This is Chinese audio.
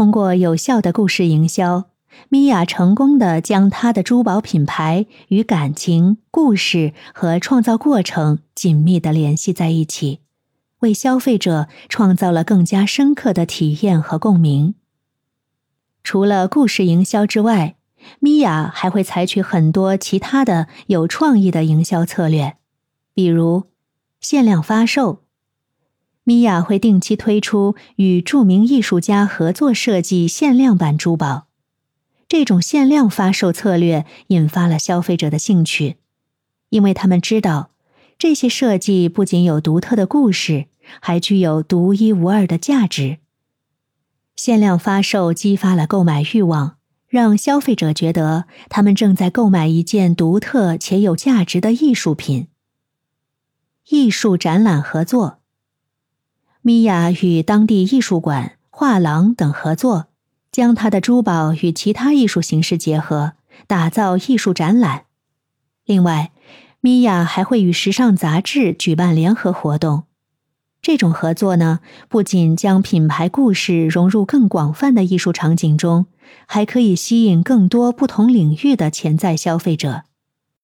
通过有效的故事营销，米娅成功的将她的珠宝品牌与感情、故事和创造过程紧密的联系在一起，为消费者创造了更加深刻的体验和共鸣。除了故事营销之外，米娅还会采取很多其他的有创意的营销策略，比如限量发售。米娅会定期推出与著名艺术家合作设计限量版珠宝，这种限量发售策略引发了消费者的兴趣，因为他们知道这些设计不仅有独特的故事，还具有独一无二的价值。限量发售激发了购买欲望。让消费者觉得他们正在购买一件独特且有价值的艺术品。艺术展览合作，米娅与当地艺术馆、画廊等合作，将她的珠宝与其他艺术形式结合，打造艺术展览。另外，米娅还会与时尚杂志举办联合活动。这种合作呢，不仅将品牌故事融入更广泛的艺术场景中，还可以吸引更多不同领域的潜在消费者。